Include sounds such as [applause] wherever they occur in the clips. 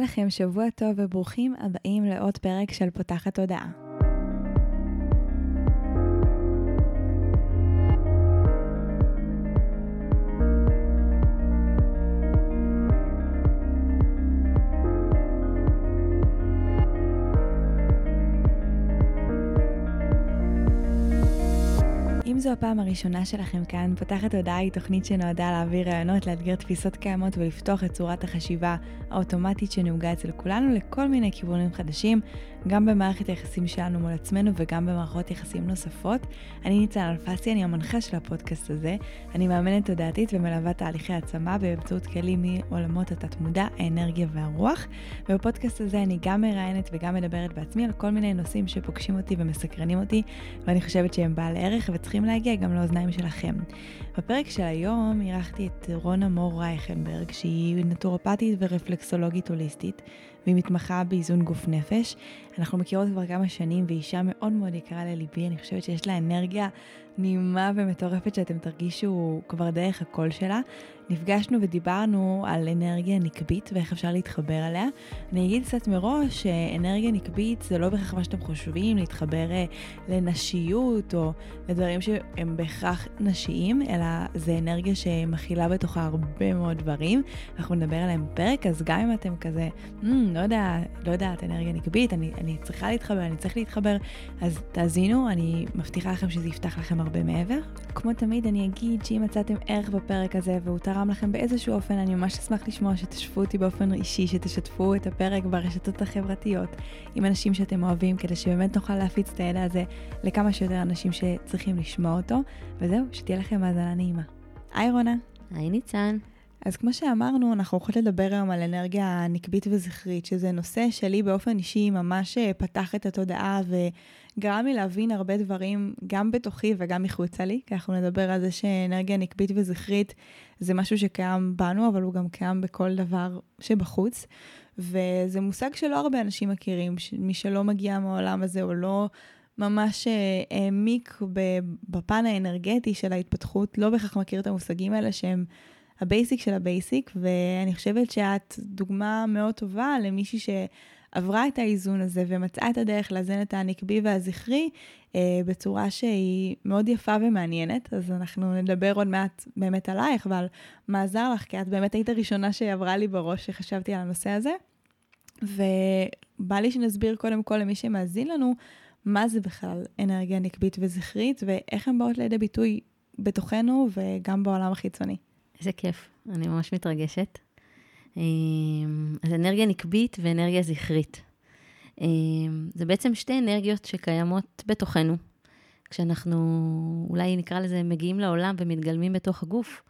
לכם שבוע טוב וברוכים הבאים לעוד פרק של פותחת תודעה. זו הפעם הראשונה שלכם כאן, פותחת הודעה היא תוכנית שנועדה להעביר רעיונות, לאתגר תפיסות קיימות ולפתוח את צורת החשיבה האוטומטית שנהוגה אצל כולנו לכל מיני כיוונים חדשים, גם במערכת היחסים שלנו מול עצמנו וגם במערכות יחסים נוספות. אני ניצן אלפסי, אני המנחה של הפודקאסט הזה. אני מאמנת תודעתית ומלווה תהליכי העצמה באמצעות כלים מעולמות התת-מודע, האנרגיה והרוח. ובפודקאסט הזה אני גם מראיינת וגם מדברת בעצמי על כל מיני נושאים שפוגשים אותי ומסקרנים אותי, ואני חושבת שהם בעל ערך וצריכים להגיע גם לאוזניים שלכם. בפרק של היום אירחתי את רונה מור רייכנברג, שהיא נטורופטית ורפלקסולוגית הוליסטית, והיא מתמחה באיזון גוף נפש. אנחנו מכירות כבר כמה שנים, והיא אישה מאוד מאוד יקרה לליבי, אני חושבת שיש לה אנרגיה נעימה ומטורפת שאתם תרגישו כבר דרך הקול שלה. נפגשנו ודיברנו על אנרגיה נקבית ואיך אפשר להתחבר אליה. אני אגיד קצת מראש שאנרגיה נקבית זה לא בהכרח מה שאתם חושבים, להתחבר אה, לנשיות או לדברים שהם בהכרח נשיים, אלא זה אנרגיה שמכילה בתוכה הרבה מאוד דברים. אנחנו נדבר עליהם בפרק, אז גם אם אתם כזה, mm, לא יודע, לא יודעת, אנרגיה נקבית, אני, אני צריכה להתחבר, אני צריך להתחבר, אז תאזינו, אני מבטיחה לכם שזה יפתח לכם הרבה מעבר. כמו תמיד, אני אגיד שאם מצאתם ערך בפרק הזה והוא תרם לכם באיזשהו אופן, אני ממש אשמח לשמוע שתשתפו אותי באופן אישי, שתשתפו את הפרק ברשתות החברתיות עם אנשים שאתם אוהבים, כדי שבאמת נוכל להפיץ את הידע הזה לכמה שיותר אנשים שצריכים לשמוע אותו. וזהו, שתהיה לכם האזנה נעימה. היי רונה. היי ניצן. אז כמו שאמרנו, אנחנו הולכות לדבר היום על אנרגיה נקבית וזכרית, שזה נושא שלי באופן אישי ממש אה, פתח את התודעה וגרם לי להבין הרבה דברים, גם בתוכי וגם מחוצה לי, כי אנחנו נדבר על זה שאנרגיה נקבית וזכרית זה משהו שקיים בנו, אבל הוא גם קיים בכל דבר שבחוץ. וזה מושג שלא הרבה אנשים מכירים, מי שלא מגיע מהעולם הזה או לא ממש אה, העמיק בפן האנרגטי של ההתפתחות, לא בהכרח מכיר את המושגים האלה שהם... ה basic של ה basic, ואני חושבת שאת דוגמה מאוד טובה למישהי שעברה את האיזון הזה ומצאה את הדרך לאזן את הנקבי והזכרי אה, בצורה שהיא מאוד יפה ומעניינת. אז אנחנו נדבר עוד מעט באמת עלייך ועל מה עזר לך, כי את באמת היית הראשונה שעברה לי בראש שחשבתי על הנושא הזה. ובא לי שנסביר קודם כל למי שמאזין לנו, מה זה בכלל אנרגיה נקבית וזכרית, ואיך הן באות לידי ביטוי בתוכנו וגם בעולם החיצוני. איזה כיף, אני ממש מתרגשת. אמ, אז אנרגיה נקבית ואנרגיה זכרית. אמ, זה בעצם שתי אנרגיות שקיימות בתוכנו. כשאנחנו, אולי נקרא לזה, מגיעים לעולם ומתגלמים בתוך הגוף,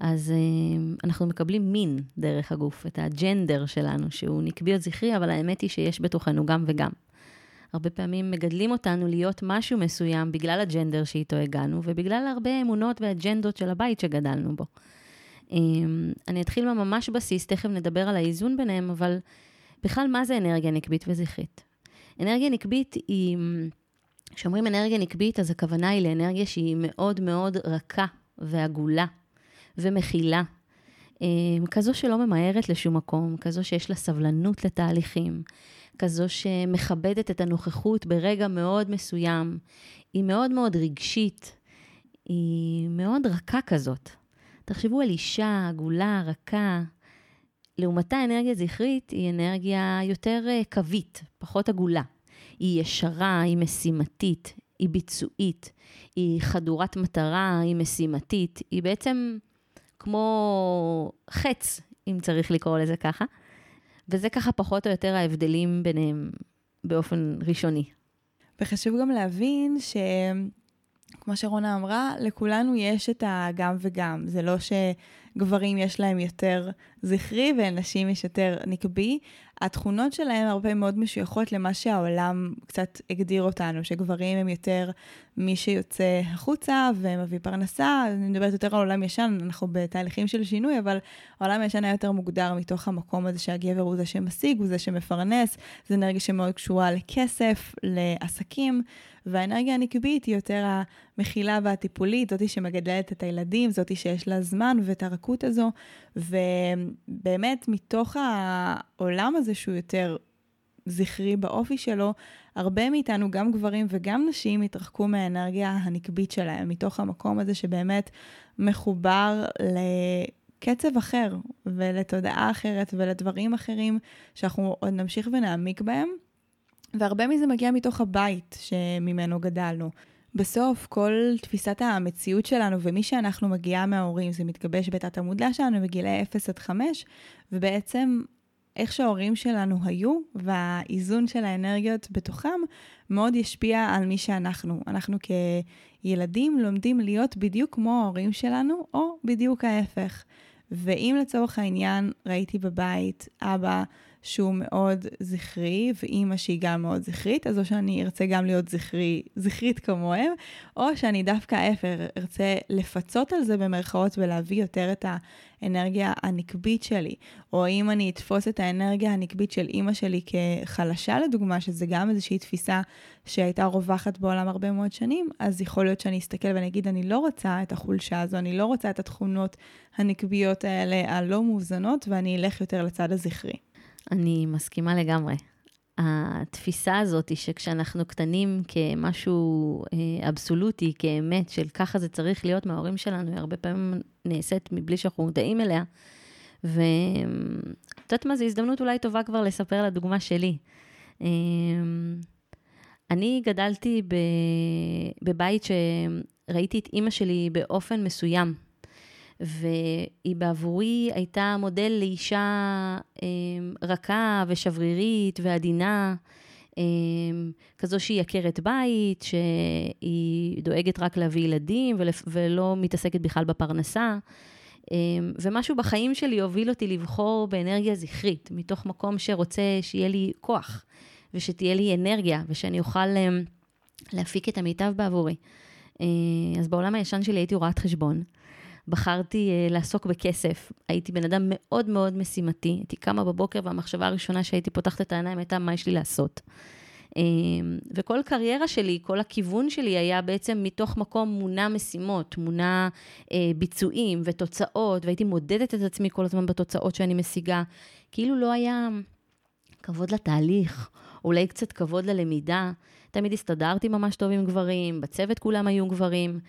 אז אמ, אנחנו מקבלים מין דרך הגוף, את הג'נדר שלנו, שהוא נקבי או זכרי, אבל האמת היא שיש בתוכנו גם וגם. הרבה פעמים מגדלים אותנו להיות משהו מסוים בגלל הג'נדר שאיתו הגענו, ובגלל הרבה אמונות ואג'נדות של הבית שגדלנו בו. אמ, אני אתחיל ממש בסיס, תכף נדבר על האיזון ביניהם, אבל בכלל, מה זה אנרגיה נקבית וזכרית? אנרגיה נקבית היא, כשאומרים אנרגיה נקבית, אז הכוונה היא לאנרגיה שהיא מאוד מאוד רכה ועגולה ומכילה. אמ, כזו שלא ממהרת לשום מקום, כזו שיש לה סבלנות לתהליכים, כזו שמכבדת את הנוכחות ברגע מאוד מסוים, היא מאוד מאוד רגשית, היא מאוד רכה כזאת. תחשבו על אישה עגולה, רכה. לעומתה אנרגיה זכרית היא אנרגיה יותר אה, קווית, פחות עגולה. היא ישרה, היא משימתית, היא ביצועית, היא חדורת מטרה, היא משימתית, היא בעצם כמו חץ, אם צריך לקרוא לזה ככה. וזה ככה פחות או יותר ההבדלים ביניהם באופן ראשוני. וחשוב גם להבין ש... כמו שרונה אמרה, לכולנו יש את הגם וגם. זה לא שגברים יש להם יותר זכרי ולנשים יש יותר נקבי. התכונות שלהם הרבה מאוד משויכות למה שהעולם קצת הגדיר אותנו, שגברים הם יותר מי שיוצא החוצה ומביא פרנסה. אני מדברת יותר על עולם ישן, אנחנו בתהליכים של שינוי, אבל העולם הישן היה יותר מוגדר מתוך המקום הזה שהגבר הוא זה שמשיג, הוא זה שמפרנס, זה אנרגיה שמאוד קשורה לכסף, לעסקים. והאנרגיה הנקבית היא יותר המכילה והטיפולית, זאתי שמגדלת את הילדים, זאתי שיש לה זמן ואת הרכות הדקות הזו, ובאמת מתוך העולם הזה שהוא יותר זכרי באופי שלו, הרבה מאיתנו, גם גברים וגם נשים, התרחקו מהאנרגיה הנקבית שלהם, מתוך המקום הזה שבאמת מחובר לקצב אחר, ולתודעה אחרת, ולדברים אחרים, שאנחנו עוד נמשיך ונעמיק בהם. והרבה מזה מגיע מתוך הבית שממנו גדלנו. בסוף, כל תפיסת המציאות שלנו ומי שאנחנו מגיעה מההורים, זה מתגבש בתת המודע שלנו בגילי 0 עד 5, ובעצם איך שההורים שלנו היו, והאיזון של האנרגיות בתוכם, מאוד ישפיע על מי שאנחנו. אנחנו כילדים לומדים להיות בדיוק כמו ההורים שלנו, או בדיוק ההפך. ואם לצורך העניין ראיתי בבית אבא שהוא מאוד זכרי, ואימא שהיא גם מאוד זכרית, אז או שאני ארצה גם להיות זכרי, זכרית כמוהם, או שאני דווקא ההפך, ארצה לפצות על זה במרכאות ולהביא יותר את האנרגיה הנקבית שלי. או אם אני אתפוס את האנרגיה הנקבית של אימא שלי כחלשה לדוגמה, שזה גם איזושהי תפיסה שהייתה רווחת בעולם הרבה מאוד שנים, אז יכול להיות שאני אסתכל ואני אגיד, אני לא רוצה את החולשה הזו, אני לא רוצה את התכונות הנקביות האלה הלא מאוזנות, ואני אלך יותר לצד הזכרי. אני מסכימה לגמרי. התפיסה הזאת היא שכשאנחנו קטנים כמשהו אה, אבסולוטי, כאמת, של ככה זה צריך להיות מההורים שלנו, היא הרבה פעמים נעשית מבלי שאנחנו מודעים אליה. ואת יודעת מה, זו הזדמנות אולי טובה כבר לספר על הדוגמה שלי. אה, אני גדלתי בבית שראיתי את אימא שלי באופן מסוים. והיא בעבורי הייתה מודל לאישה אה, רכה ושברירית ועדינה, אה, כזו שהיא עקרת בית, שהיא דואגת רק להביא ילדים ולא מתעסקת בכלל בפרנסה. אה, ומשהו בחיים שלי הוביל אותי לבחור באנרגיה זכרית, מתוך מקום שרוצה שיהיה לי כוח, ושתהיה לי אנרגיה, ושאני אוכל להפיק את המיטב בעבורי. אז בעולם הישן שלי הייתי רואת חשבון. בחרתי uh, לעסוק בכסף. הייתי בן אדם מאוד מאוד משימתי. הייתי קמה בבוקר והמחשבה הראשונה שהייתי פותחת את העיניים הייתה מה יש לי לעשות. Uh, וכל קריירה שלי, כל הכיוון שלי היה בעצם מתוך מקום מונע משימות, מונע uh, ביצועים ותוצאות, והייתי מודדת את עצמי כל הזמן בתוצאות שאני משיגה. כאילו לא היה כבוד לתהליך, אולי קצת כבוד ללמידה. תמיד הסתדרתי ממש טוב עם גברים, בצוות כולם היו גברים.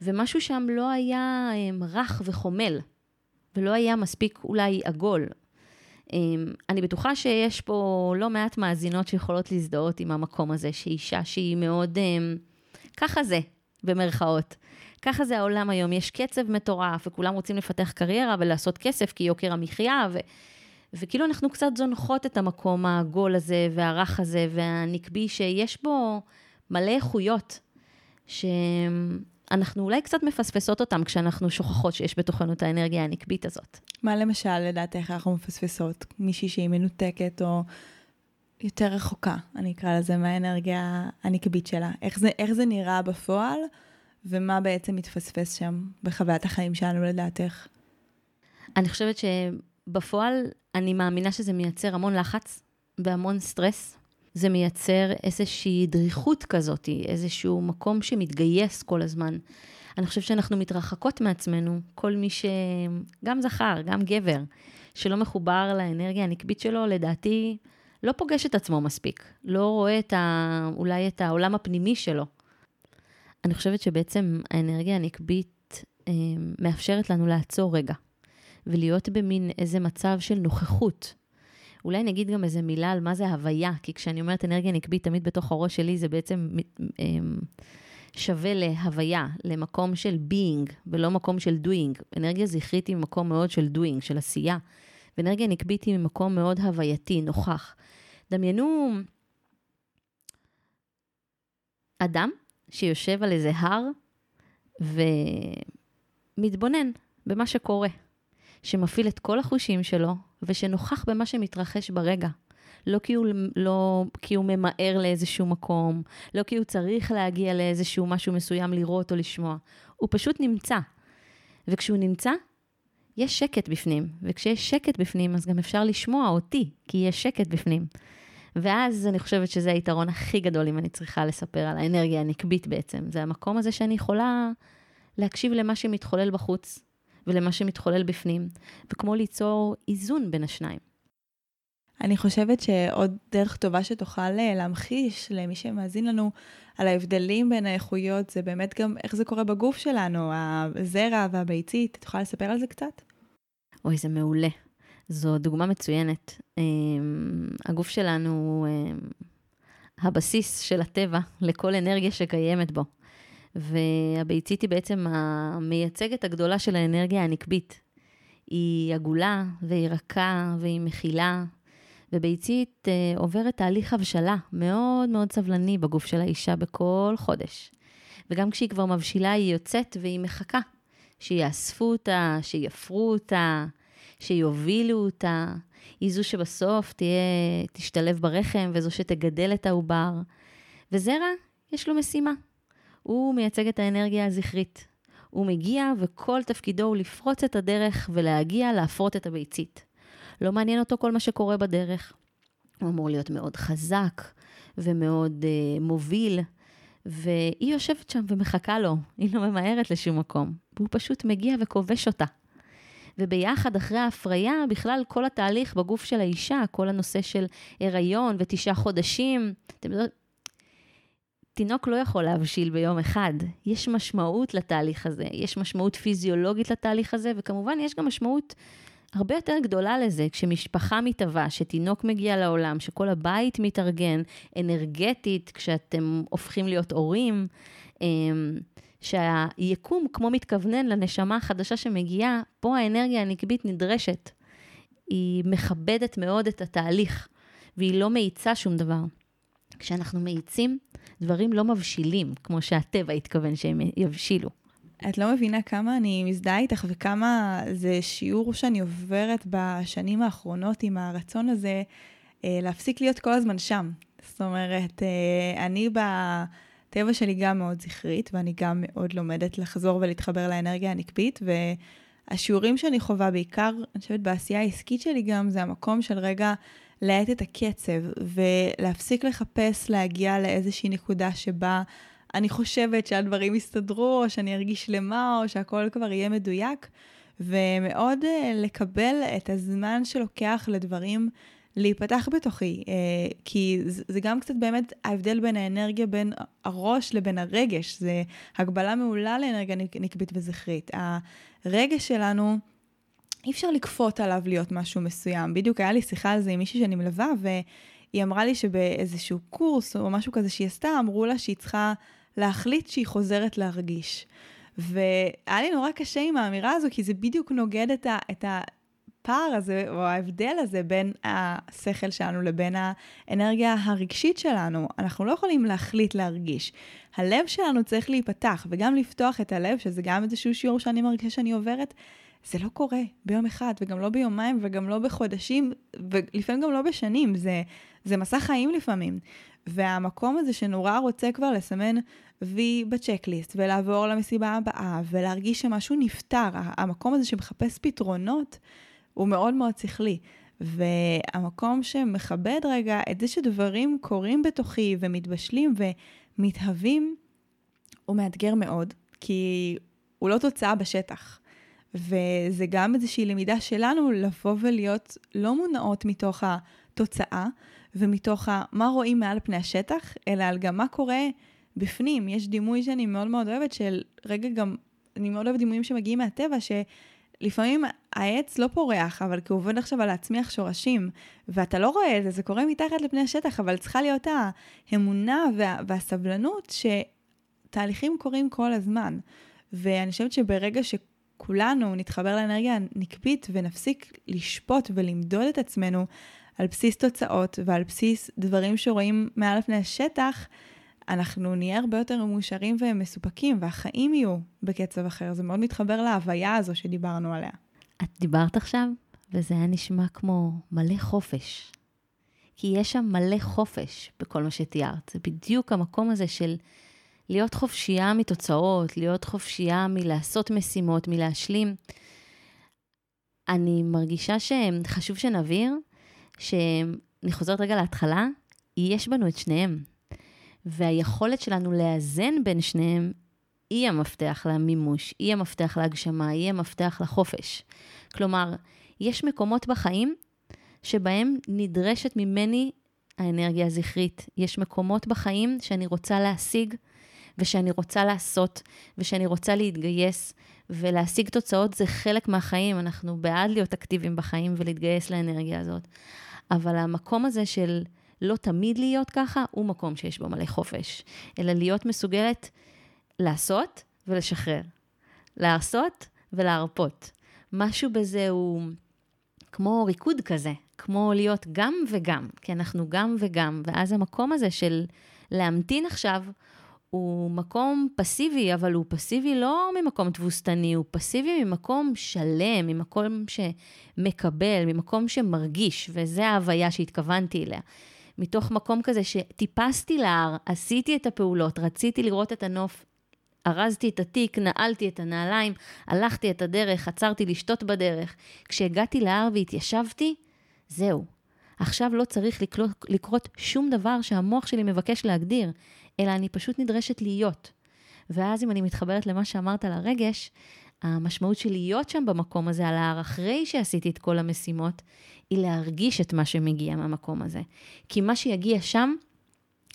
ומשהו שם לא היה um, רך וחומל, ולא היה מספיק אולי עגול. Um, אני בטוחה שיש פה לא מעט מאזינות שיכולות להזדהות עם המקום הזה, שאישה שהיא מאוד, um, ככה זה, במרכאות. ככה זה העולם היום, יש קצב מטורף, וכולם רוצים לפתח קריירה ולעשות כסף, כי יוקר המחיה, ו... וכאילו אנחנו קצת זונחות את המקום העגול הזה, והרך הזה, והנקבי, שיש בו מלא איכויות, שהם אנחנו אולי קצת מפספסות אותם כשאנחנו שוכחות שיש בתוכנו את האנרגיה הנקבית הזאת. מה למשל, לדעתך, אנחנו מפספסות? מישהי שהיא מנותקת או יותר רחוקה, אני אקרא לזה, מהאנרגיה הנקבית שלה. איך זה, איך זה נראה בפועל, ומה בעצם מתפספס שם בחוויית החיים שלנו, לדעתך? אני חושבת שבפועל, אני מאמינה שזה מייצר המון לחץ והמון סטרס, זה מייצר איזושהי דריכות כזאת, איזשהו מקום שמתגייס כל הזמן. אני חושבת שאנחנו מתרחקות מעצמנו, כל מי ש... גם זכר, גם גבר, שלא מחובר לאנרגיה הנקבית שלו, לדעתי, לא פוגש את עצמו מספיק. לא רואה את ה... אולי את העולם הפנימי שלו. אני חושבת שבעצם האנרגיה הנקבית אה, מאפשרת לנו לעצור רגע, ולהיות במין איזה מצב של נוכחות. אולי נגיד גם איזה מילה על מה זה הוויה, כי כשאני אומרת אנרגיה נקבית, תמיד בתוך הראש שלי זה בעצם אמ, שווה להוויה, למקום של being, ולא מקום של doing. אנרגיה זכרית היא מקום מאוד של doing, של עשייה, ואנרגיה נקבית היא ממקום מאוד הווייתי, נוכח. דמיינו אדם שיושב על איזה הר ומתבונן במה שקורה, שמפעיל את כל החושים שלו, ושנוכח במה שמתרחש ברגע. לא כי, הוא, לא כי הוא ממהר לאיזשהו מקום, לא כי הוא צריך להגיע לאיזשהו משהו מסוים לראות או לשמוע. הוא פשוט נמצא. וכשהוא נמצא, יש שקט בפנים. וכשיש שקט בפנים, אז גם אפשר לשמוע אותי, כי יש שקט בפנים. ואז אני חושבת שזה היתרון הכי גדול, אם אני צריכה לספר על האנרגיה הנקבית בעצם. זה המקום הזה שאני יכולה להקשיב למה שמתחולל בחוץ, ולמה שמתחולל בפנים, וכמו ליצור איזון בין השניים. אני חושבת שעוד דרך טובה שתוכל אה, להמחיש למי שמאזין לנו על ההבדלים בין האיכויות, זה באמת גם איך זה קורה בגוף שלנו, הזרע והביצית. את יכולה לספר על זה קצת? אוי, זה מעולה. זו דוגמה מצוינת. אמ, הגוף שלנו הוא אמ, הבסיס של הטבע לכל אנרגיה שקיימת בו. והביצית היא בעצם המייצגת הגדולה של האנרגיה הנקבית. היא עגולה והיא רכה והיא מכילה, וביצית אה, עוברת תהליך הבשלה מאוד מאוד סבלני בגוף של האישה בכל חודש. וגם כשהיא כבר מבשילה היא יוצאת והיא מחכה שיאספו אותה, שיפרו אותה, שיובילו אותה. היא זו שבסוף תהיה, תשתלב ברחם וזו שתגדל את העובר. וזרע, יש לו משימה. הוא מייצג את האנרגיה הזכרית. הוא מגיע וכל תפקידו הוא לפרוץ את הדרך ולהגיע להפרות את הביצית. לא מעניין אותו כל מה שקורה בדרך. הוא אמור להיות מאוד חזק ומאוד uh, מוביל, והיא יושבת שם ומחכה לו, היא לא ממהרת לשום מקום, והוא פשוט מגיע וכובש אותה. וביחד, אחרי ההפריה, בכלל כל התהליך בגוף של האישה, כל הנושא של הריון ותשעה חודשים, אתם יודעים, תינוק לא יכול להבשיל ביום אחד. יש משמעות לתהליך הזה, יש משמעות פיזיולוגית לתהליך הזה, וכמובן יש גם משמעות הרבה יותר גדולה לזה, כשמשפחה מתהווה, שתינוק מגיע לעולם, שכל הבית מתארגן אנרגטית, כשאתם הופכים להיות הורים, אמ, שהיקום כמו מתכוונן לנשמה החדשה שמגיעה, פה האנרגיה הנקבית נדרשת. היא מכבדת מאוד את התהליך, והיא לא מאיצה שום דבר. כשאנחנו מאיצים, דברים לא מבשילים, כמו שהטבע התכוון שהם יבשילו. את לא מבינה כמה אני מזדהה איתך וכמה זה שיעור שאני עוברת בשנים האחרונות עם הרצון הזה אה, להפסיק להיות כל הזמן שם. זאת אומרת, אה, אני בטבע שלי גם מאוד זכרית, ואני גם מאוד לומדת לחזור ולהתחבר לאנרגיה הנקבית, והשיעורים שאני חווה בעיקר, אני חושבת בעשייה העסקית שלי גם, זה המקום של רגע להאט את הקצב ולהפסיק לחפש להגיע לאיזושהי נקודה שבה אני חושבת שהדברים יסתדרו, או שאני ארגיש שלמה, או שהכל כבר יהיה מדויק, ומאוד uh, לקבל את הזמן שלוקח לדברים להיפתח בתוכי, uh, כי זה גם קצת באמת ההבדל בין האנרגיה בין הראש לבין הרגש, זה הגבלה מעולה לאנרגיה נקבית וזכרית. הרגש שלנו, אי אפשר לכפות עליו להיות משהו מסוים. בדיוק היה לי שיחה על זה עם מישהי שאני מלווה, והיא אמרה לי שבאיזשהו קורס או משהו כזה שהיא עשתה, אמרו לה שהיא צריכה להחליט שהיא חוזרת להרגיש. והיה לי נורא קשה עם האמירה הזו, כי זה בדיוק נוגד את, ה, את הפער הזה, או ההבדל הזה בין השכל שלנו לבין האנרגיה הרגשית שלנו. אנחנו לא יכולים להחליט להרגיש. הלב שלנו צריך להיפתח, וגם לפתוח את הלב, שזה גם איזשהו שיעור שאני מרגישה שאני עוברת. זה לא קורה ביום אחד, וגם לא ביומיים, וגם לא בחודשים, ולפעמים גם לא בשנים, זה, זה מסע חיים לפעמים. והמקום הזה שנורא רוצה כבר לסמן וי בצ'קליסט, ולעבור למסיבה הבאה, ולהרגיש שמשהו נפתר, המקום הזה שמחפש פתרונות, הוא מאוד מאוד שכלי. והמקום שמכבד רגע את זה שדברים קורים בתוכי ומתבשלים ומתהווים, הוא מאתגר מאוד, כי הוא לא תוצאה בשטח. וזה גם איזושהי למידה שלנו לבוא ולהיות לא מונעות מתוך התוצאה ומתוך מה רואים מעל פני השטח, אלא על גם מה קורה בפנים. יש דימוי שאני מאוד מאוד אוהבת של רגע גם, אני מאוד אוהבת דימויים שמגיעים מהטבע, שלפעמים העץ לא פורח, אבל כי הוא עובד עכשיו על להצמיח שורשים, ואתה לא רואה את זה, זה קורה מתחת לפני השטח, אבל צריכה להיות האמונה וה, והסבלנות שתהליכים קורים כל הזמן. ואני חושבת שברגע ש... כולנו נתחבר לאנרגיה הנקבית ונפסיק לשפוט ולמדוד את עצמנו על בסיס תוצאות ועל בסיס דברים שרואים מעל לפני השטח, אנחנו נהיה הרבה יותר מאושרים ומסופקים, והחיים יהיו בקצב אחר. זה מאוד מתחבר להוויה הזו שדיברנו עליה. את דיברת עכשיו, וזה היה נשמע כמו מלא חופש. כי יש שם מלא חופש בכל מה שתיארת. זה בדיוק המקום הזה של להיות חופשייה מתוצאות, להיות חופשייה מלעשות משימות, מלהשלים. אני מרגישה שחשוב שנבהיר, שאני חוזרת רגע להתחלה, יש בנו את שניהם. והיכולת שלנו לאזן בין שניהם היא המפתח למימוש, היא המפתח להגשמה, היא המפתח לחופש. כלומר, יש מקומות בחיים שבהם נדרשת ממני האנרגיה הזכרית. יש מקומות בחיים שאני רוצה להשיג ושאני רוצה לעשות ושאני רוצה להתגייס, ולהשיג תוצאות זה חלק מהחיים, אנחנו בעד להיות אקטיביים בחיים ולהתגייס לאנרגיה הזאת. אבל המקום הזה של לא תמיד להיות ככה, הוא מקום שיש בו מלא חופש. אלא להיות מסוגלת לעשות ולשחרר. לעשות ולהרפות. משהו בזה הוא כמו ריקוד כזה, כמו להיות גם וגם, כי אנחנו גם וגם, ואז המקום הזה של להמתין עכשיו, הוא מקום פסיבי, אבל הוא פסיבי לא ממקום תבוסתני, הוא פסיבי ממקום שלם, ממקום שמקבל, ממקום שמרגיש, וזו ההוויה שהתכוונתי אליה. מתוך מקום כזה שטיפסתי להר, עשיתי את הפעולות, רציתי לראות את הנוף, ארזתי את התיק, נעלתי את הנעליים, הלכתי את הדרך, עצרתי לשתות בדרך. כשהגעתי להר והתיישבתי, זהו. עכשיו לא צריך לקרות, לקרות שום דבר שהמוח שלי מבקש להגדיר, אלא אני פשוט נדרשת להיות. ואז אם אני מתחברת למה שאמרת על הרגש, המשמעות של להיות שם במקום הזה, על ההר, אחרי שעשיתי את כל המשימות, היא להרגיש את מה שמגיע מהמקום הזה. כי מה שיגיע שם,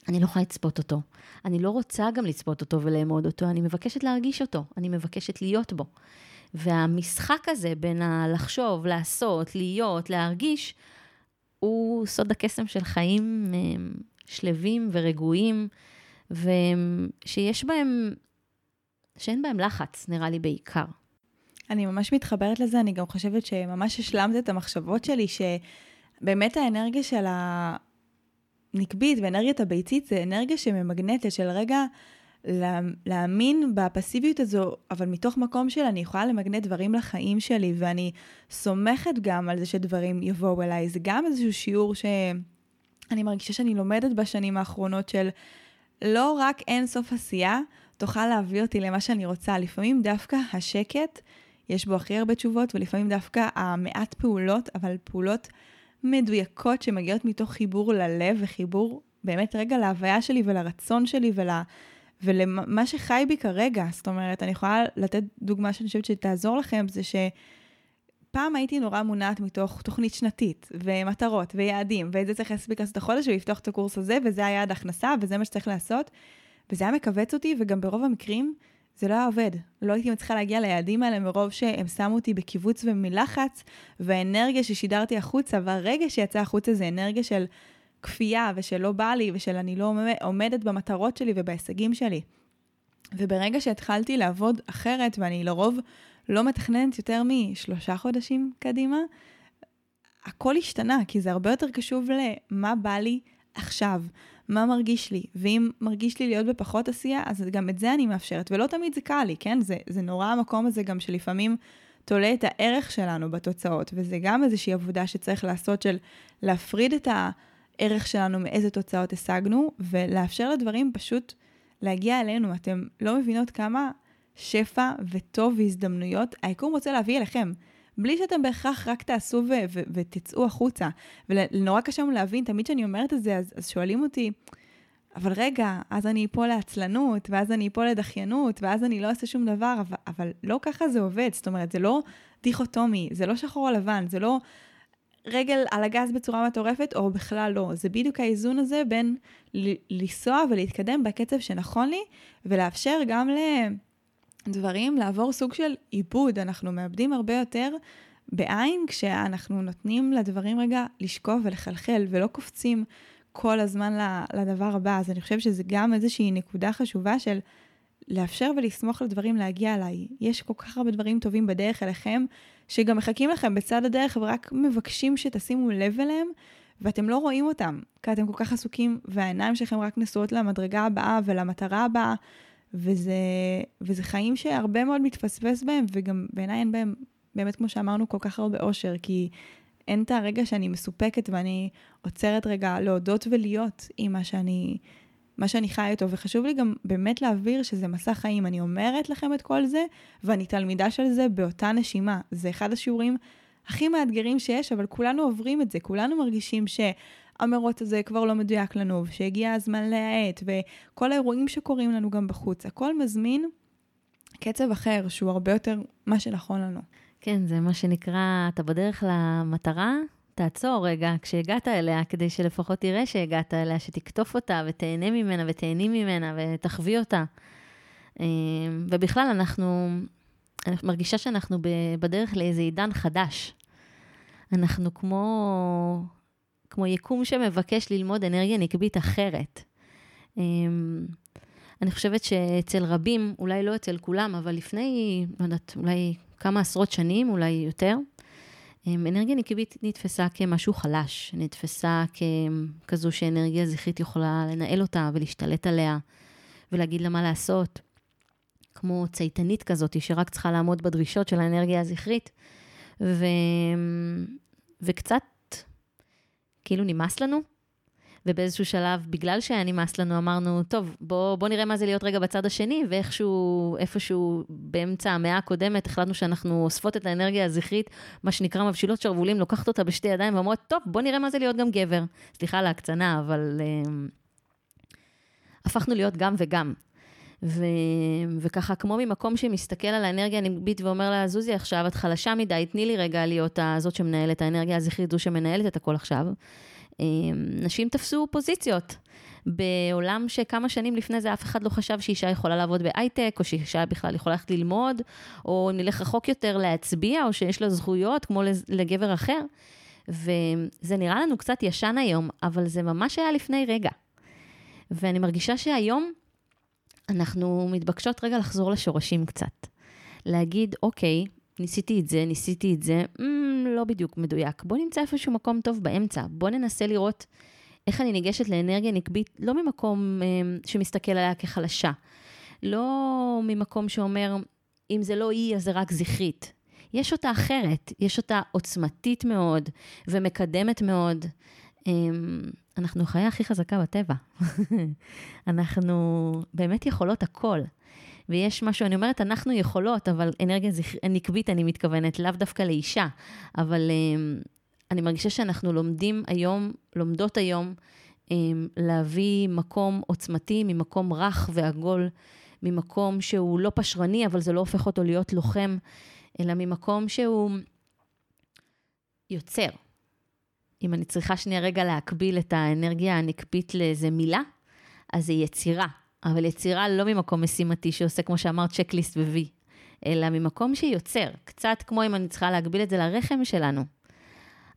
אני לא יכולה לצפות אותו. אני לא רוצה גם לצפות אותו ולאמוד אותו, אני מבקשת להרגיש אותו, אני מבקשת להיות בו. והמשחק הזה בין הלחשוב, לעשות, להיות, להרגיש, הוא סוד הקסם של חיים אה, שלווים ורגועים, ושיש בהם, שאין בהם לחץ, נראה לי בעיקר. אני ממש מתחברת לזה, אני גם חושבת שממש השלמת את המחשבות שלי, שבאמת האנרגיה של הנקבית ואנרגיית הביצית זה אנרגיה שממגנטת, של רגע להאמין בפסיביות הזו, אבל מתוך מקום של אני יכולה למגנט דברים לחיים שלי, ואני סומכת גם על זה שדברים יבואו אליי. זה גם איזשהו שיעור שאני מרגישה שאני לומדת בשנים האחרונות של לא רק אין סוף עשייה, תוכל להביא אותי למה שאני רוצה. לפעמים דווקא השקט, יש בו הכי הרבה תשובות, ולפעמים דווקא המעט פעולות, אבל פעולות מדויקות שמגיעות מתוך חיבור ללב וחיבור באמת רגע להוויה שלי ולרצון שלי ול... ולמה שחי בי כרגע. זאת אומרת, אני יכולה לתת דוגמה שאני חושבת שתעזור לכם, זה שפעם הייתי נורא מונעת מתוך תוכנית שנתית, ומטרות, ויעדים, ואת זה צריך להספיק לעשות החודש ולפתוח את הקורס הזה, וזה היעד הכנסה, וזה מה שצריך לעשות. וזה היה מכווץ אותי, וגם ברוב המקרים זה לא היה עובד. לא הייתי מצליחה להגיע ליעדים האלה מרוב שהם שמו אותי בקיבוץ ומלחץ, והאנרגיה ששידרתי החוצה, והרגע שיצא החוצה זה אנרגיה של כפייה ושל לא בא לי ושל אני לא עומדת במטרות שלי ובהישגים שלי. וברגע שהתחלתי לעבוד אחרת, ואני לרוב לא מתכננת יותר משלושה חודשים קדימה, הכל השתנה, כי זה הרבה יותר קשוב למה בא לי עכשיו, מה מרגיש לי, ואם מרגיש לי להיות בפחות עשייה, אז גם את זה אני מאפשרת, ולא תמיד זה קל לי, כן? זה, זה נורא המקום הזה גם שלפעמים תולה את הערך שלנו בתוצאות, וזה גם איזושהי עבודה שצריך לעשות של להפריד את הערך שלנו מאיזה תוצאות השגנו, ולאפשר לדברים פשוט להגיע אלינו. אתם לא מבינות כמה שפע וטוב והזדמנויות היקום רוצה להביא אליכם. בלי שאתם בהכרח רק תעשו ו- ו- ותצאו החוצה. ונורא קשה לנו להבין, תמיד כשאני אומרת את זה, אז, אז שואלים אותי, אבל רגע, אז אני אפול לעצלנות, ואז אני אפול לדחיינות, ואז אני לא אעשה שום דבר, אבל, אבל לא ככה זה עובד. זאת אומרת, זה לא דיכוטומי, זה לא שחור או לבן, זה לא רגל על הגז בצורה מטורפת, או בכלל לא. זה בדיוק האיזון הזה בין לנסוע ולהתקדם בקצב שנכון לי, ולאפשר גם ל... דברים לעבור סוג של עיבוד. אנחנו מאבדים הרבה יותר בעין כשאנחנו נותנים לדברים רגע לשקוף ולחלחל ולא קופצים כל הזמן לדבר הבא. אז אני חושבת שזה גם איזושהי נקודה חשובה של לאפשר ולסמוך על דברים להגיע אליי. יש כל כך הרבה דברים טובים בדרך אליכם, שגם מחכים לכם בצד הדרך ורק מבקשים שתשימו לב אליהם, ואתם לא רואים אותם, כי אתם כל כך עסוקים והעיניים שלכם רק נשואות למדרגה הבאה ולמטרה הבאה. וזה, וזה חיים שהרבה מאוד מתפספס בהם, וגם בעיניי אין בהם, באמת כמו שאמרנו, כל כך הרבה אושר, כי אין את הרגע שאני מסופקת ואני עוצרת רגע להודות ולהיות עם מה שאני, מה שאני חיה איתו. וחשוב לי גם באמת להעביר שזה מסע חיים. אני אומרת לכם את כל זה, ואני תלמידה של זה באותה נשימה. זה אחד השיעורים הכי מאתגרים שיש, אבל כולנו עוברים את זה, כולנו מרגישים ש... המרוץ הזה כבר לא מדויק לנו, שהגיע הזמן להאט, וכל האירועים שקורים לנו גם בחוץ, הכל מזמין קצב אחר, שהוא הרבה יותר מה שנכון לנו. כן, זה מה שנקרא, אתה בדרך למטרה, תעצור רגע כשהגעת אליה, כדי שלפחות תראה שהגעת אליה, שתקטוף אותה ותהנה ממנה ותהני ממנה ותחווי אותה. אה, ובכלל, אנחנו, אני מרגישה שאנחנו בדרך לאיזה עידן חדש. אנחנו כמו, כמו יקום שמבקש ללמוד אנרגיה נקבית אחרת. אה, אני חושבת שאצל רבים, אולי לא אצל כולם, אבל לפני, לא יודעת, אולי כמה עשרות שנים, אולי יותר, אנרגיה נקבית נתפסה כמשהו חלש, נתפסה ככזו שאנרגיה זכרית יכולה לנהל אותה ולהשתלט עליה ולהגיד לה מה לעשות. כמו צייתנית כזאת, שרק צריכה לעמוד בדרישות של האנרגיה הזכרית. ו... וקצת, כאילו נמאס לנו ובאיזשהו שלב, בגלל שהיה נמאס לנו, אמרנו, טוב, בוא, בוא נראה מה זה להיות רגע בצד השני, ואיכשהו, איפשהו באמצע המאה הקודמת, החלטנו שאנחנו אוספות את האנרגיה הזכרית, מה שנקרא מבשילות שרוולים, לוקחת אותה בשתי ידיים ואומרות, טוב, בוא נראה מה זה להיות גם גבר. סליחה על ההקצנה, אבל uh, הפכנו להיות גם וגם. ו... וככה, כמו ממקום שמסתכל על האנרגיה הנגבית ואומר לה, זוזי עכשיו, את חלשה מדי, תני לי רגע להיות הזאת שמנהלת, האנרגיה הזכרית, זו שמנהלת את הכל עכשיו. אמ, נשים תפסו פוזיציות. בעולם שכמה שנים לפני זה אף אחד לא חשב שאישה יכולה לעבוד בהייטק, או שאישה בכלל יכולה ללכת ללמוד, או אם נלך רחוק יותר להצביע, או שיש לה זכויות כמו לגבר אחר. וזה נראה לנו קצת ישן היום, אבל זה ממש היה לפני רגע. ואני מרגישה שהיום אנחנו מתבקשות רגע לחזור לשורשים קצת. להגיד, אוקיי, ניסיתי את זה, ניסיתי את זה, mm, לא בדיוק מדויק. בוא נמצא איפשהו מקום טוב באמצע. בוא ננסה לראות איך אני ניגשת לאנרגיה נקבית, לא ממקום אה, שמסתכל עליה כחלשה. לא ממקום שאומר, אם זה לא היא, אז זה רק זכרית. יש אותה אחרת, יש אותה עוצמתית מאוד ומקדמת מאוד. אמ, אנחנו החיה הכי חזקה בטבע. [laughs] אנחנו באמת יכולות הכל. ויש משהו, אני אומרת, אנחנו יכולות, אבל אנרגיה זכ... נקבית, אני מתכוונת, לאו דווקא לאישה, אבל um, אני מרגישה שאנחנו לומדים היום, לומדות היום, um, להביא מקום עוצמתי ממקום רך ועגול, ממקום שהוא לא פשרני, אבל זה לא הופך אותו להיות לוחם, אלא ממקום שהוא יוצר. אם אני צריכה שנייה רגע להקביל את האנרגיה הנקבית לאיזה מילה, אז זה יצירה. אבל יצירה לא ממקום משימתי שעושה, כמו שאמרת, צ'קליסט ו-V, אלא ממקום שיוצר, קצת כמו אם אני צריכה להגביל את זה לרחם שלנו.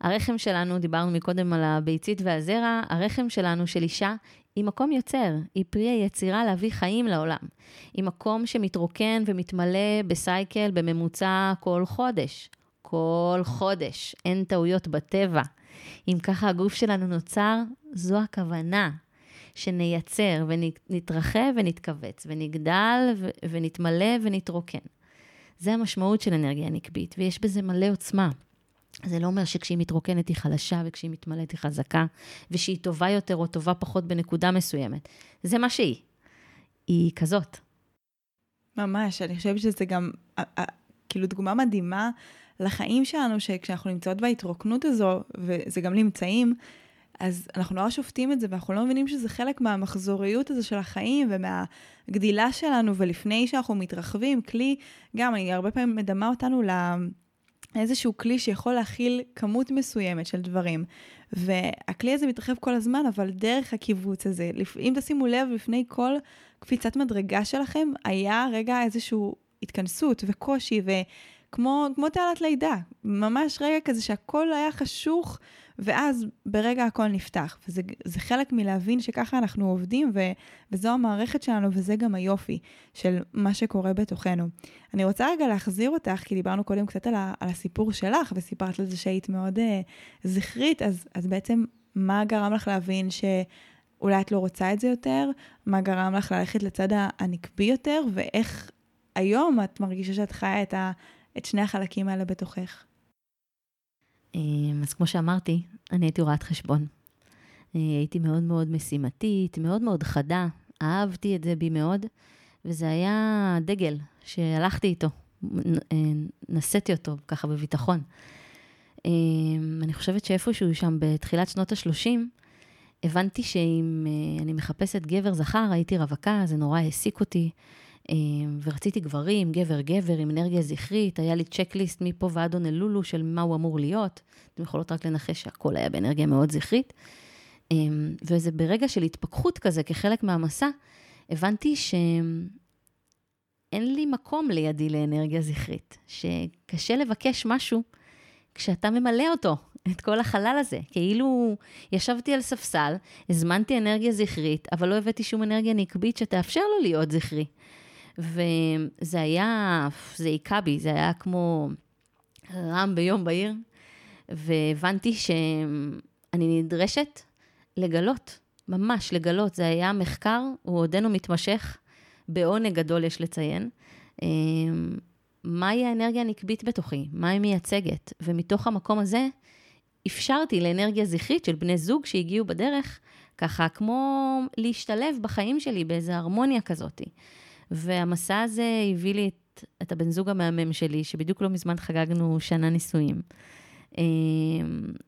הרחם שלנו, דיברנו מקודם על הביצית והזרע, הרחם שלנו של אישה היא מקום יוצר, היא פרי היצירה להביא חיים לעולם. היא מקום שמתרוקן ומתמלא בסייקל בממוצע כל חודש. כל חודש, אין טעויות בטבע. אם ככה הגוף שלנו נוצר, זו הכוונה. שנייצר ונתרחב ונתכווץ ונגדל ונתמלא ונתרוקן. זה המשמעות של אנרגיה נקבית, ויש בזה מלא עוצמה. זה לא אומר שכשהיא מתרוקנת היא חלשה וכשהיא מתמלאת היא חזקה, ושהיא טובה יותר או טובה פחות בנקודה מסוימת. זה מה שהיא. היא כזאת. ממש, אני חושבת שזה גם, כאילו, דוגמה מדהימה לחיים שלנו, שכשאנחנו נמצאות בהתרוקנות הזו, וזה גם נמצאים, אז אנחנו נורא שופטים את זה, ואנחנו לא מבינים שזה חלק מהמחזוריות הזו של החיים ומהגדילה שלנו, ולפני שאנחנו מתרחבים, כלי, גם, אני הרבה פעמים מדמה אותנו לאיזשהו כלי שיכול להכיל כמות מסוימת של דברים. והכלי הזה מתרחב כל הזמן, אבל דרך הקיבוץ הזה, אם תשימו לב, לפני כל קפיצת מדרגה שלכם, היה רגע איזושהי התכנסות וקושי, וכמו תעלת לידה, ממש רגע כזה שהכל היה חשוך. ואז ברגע הכל נפתח. וזה חלק מלהבין שככה אנחנו עובדים, ו, וזו המערכת שלנו, וזה גם היופי של מה שקורה בתוכנו. אני רוצה רגע להחזיר אותך, כי דיברנו קודם קצת על, ה, על הסיפור שלך, וסיפרת לזה שהיית מאוד uh, זכרית, אז, אז בעצם מה גרם לך להבין שאולי את לא רוצה את זה יותר? מה גרם לך ללכת לצד הנקבי יותר? ואיך היום את מרגישה שאת חיה את, ה, את שני החלקים האלה בתוכך? אמ, אז כמו שאמרתי, אני הייתי רואת חשבון. אה, הייתי מאוד מאוד משימתית, מאוד מאוד חדה, אהבתי את זה בי מאוד, וזה היה דגל שהלכתי איתו, אה, נשאתי אותו ככה בביטחון. אמ, אני חושבת שאיפשהו שם בתחילת שנות ה-30, הבנתי שאם אה, אני מחפשת גבר זכר, הייתי רווקה, זה נורא העסיק אותי. ורציתי גברים, גבר, גבר, עם אנרגיה זכרית, היה לי צ'קליסט מפה ועד הונלולו של מה הוא אמור להיות. אתם יכולות רק לנחש שהכל היה באנרגיה מאוד זכרית. וזה ברגע של התפכחות כזה, כחלק מהמסע, הבנתי שאין לי מקום לידי לאנרגיה זכרית, שקשה לבקש משהו כשאתה ממלא אותו, את כל החלל הזה. כאילו ישבתי על ספסל, הזמנתי אנרגיה זכרית, אבל לא הבאתי שום אנרגיה נקבית שתאפשר לו להיות זכרי. וזה היה, זה היכה בי, זה היה כמו רם ביום בהיר, והבנתי שאני נדרשת לגלות, ממש לגלות. זה היה מחקר, הוא עודנו מתמשך, בעונג גדול יש לציין. אמ, מהי האנרגיה הנקבית בתוכי? מה היא מייצגת? ומתוך המקום הזה, אפשרתי לאנרגיה זכרית של בני זוג שהגיעו בדרך, ככה כמו להשתלב בחיים שלי באיזו הרמוניה כזאת. והמסע הזה הביא לי את, את הבן זוג המהמם שלי, שבדיוק לא מזמן חגגנו שנה נישואים. אמ,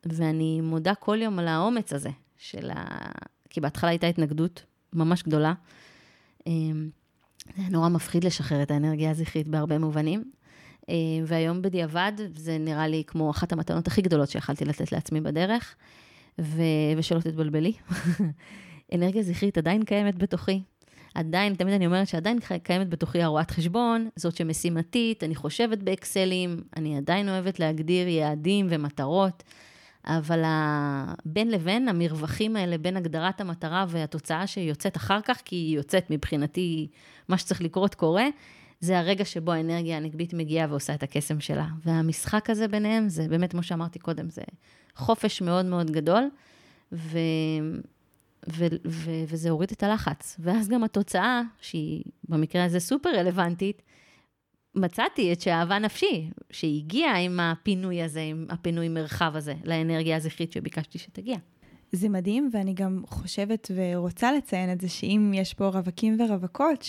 ואני מודה כל יום על האומץ הזה, של ה... כי בהתחלה הייתה התנגדות ממש גדולה. אמ, זה נורא מפחיד לשחרר את האנרגיה הזכרית בהרבה מובנים. אה, והיום בדיעבד, זה נראה לי כמו אחת המתנות הכי גדולות שיכלתי לתת לעצמי בדרך, ו... ושלא תתבלבלי. [laughs] אנרגיה זכרית עדיין קיימת בתוכי. עדיין, תמיד אני אומרת שעדיין קיימת בתוכי הרואת חשבון, זאת שמשימתית, אני חושבת באקסלים, אני עדיין אוהבת להגדיר יעדים ומטרות, אבל בין לבין, המרווחים האלה בין הגדרת המטרה והתוצאה שיוצאת אחר כך, כי היא יוצאת מבחינתי, מה שצריך לקרות קורה, זה הרגע שבו האנרגיה הנגבית מגיעה ועושה את הקסם שלה. והמשחק הזה ביניהם, זה באמת, כמו שאמרתי קודם, זה חופש מאוד מאוד גדול, ו... ו- ו- וזה הוריד את הלחץ. ואז גם התוצאה, שהיא במקרה הזה סופר רלוונטית, מצאתי את שאהבה נפשי, שהגיעה עם הפינוי הזה, עם הפינוי מרחב הזה, לאנרגיה הזכרית שביקשתי שתגיע. זה מדהים, ואני גם חושבת ורוצה לציין את זה, שאם יש פה רווקים ורווקות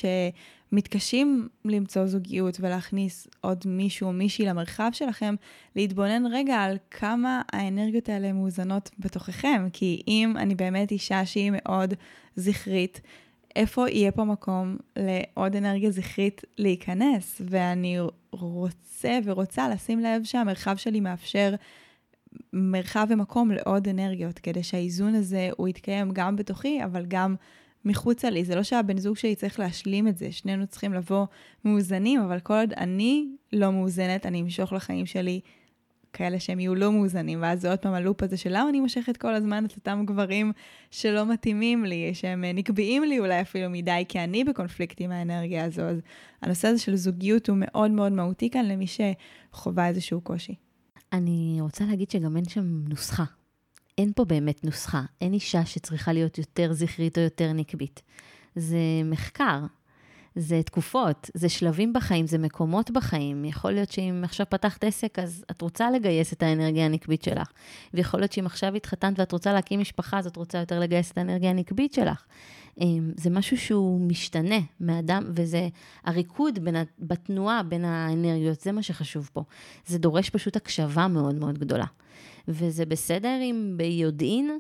שמתקשים למצוא זוגיות ולהכניס עוד מישהו או מישהי למרחב שלכם, להתבונן רגע על כמה האנרגיות האלה מאוזנות בתוככם. כי אם אני באמת אישה שהיא מאוד זכרית, איפה יהיה פה מקום לעוד אנרגיה זכרית להיכנס? ואני רוצה ורוצה לשים לב שהמרחב שלי מאפשר מרחב ומקום לעוד אנרגיות, כדי שהאיזון הזה הוא יתקיים גם בתוכי, אבל גם מחוצה לי. זה לא שהבן זוג שלי צריך להשלים את זה, שנינו צריכים לבוא מאוזנים, אבל כל עוד אני לא מאוזנת, אני אמשוך לחיים שלי כאלה שהם יהיו לא מאוזנים, ואז זה עוד פעם הלופ הזה של למה אני מושכת כל הזמן את אותם גברים שלא מתאימים לי, שהם נקבעים לי אולי אפילו מדי, כי אני בקונפליקט עם האנרגיה הזו. אז הנושא הזה של זוגיות הוא מאוד מאוד מהותי כאן למי שחווה איזשהו קושי. אני רוצה להגיד שגם אין שם נוסחה. אין פה באמת נוסחה. אין אישה שצריכה להיות יותר זכרית או יותר נקבית. זה מחקר, זה תקופות, זה שלבים בחיים, זה מקומות בחיים. יכול להיות שאם עכשיו פתחת עסק, אז את רוצה לגייס את האנרגיה הנקבית שלך. ויכול להיות שאם עכשיו התחתנת ואת רוצה להקים משפחה, אז את רוצה יותר לגייס את האנרגיה הנקבית שלך. אמ, זה משהו שהוא משתנה מאדם, וזה הריקוד בין, בתנועה בין האנרגיות, זה מה שחשוב פה. זה דורש פשוט הקשבה מאוד מאוד גדולה. וזה בסדר אם ביודעין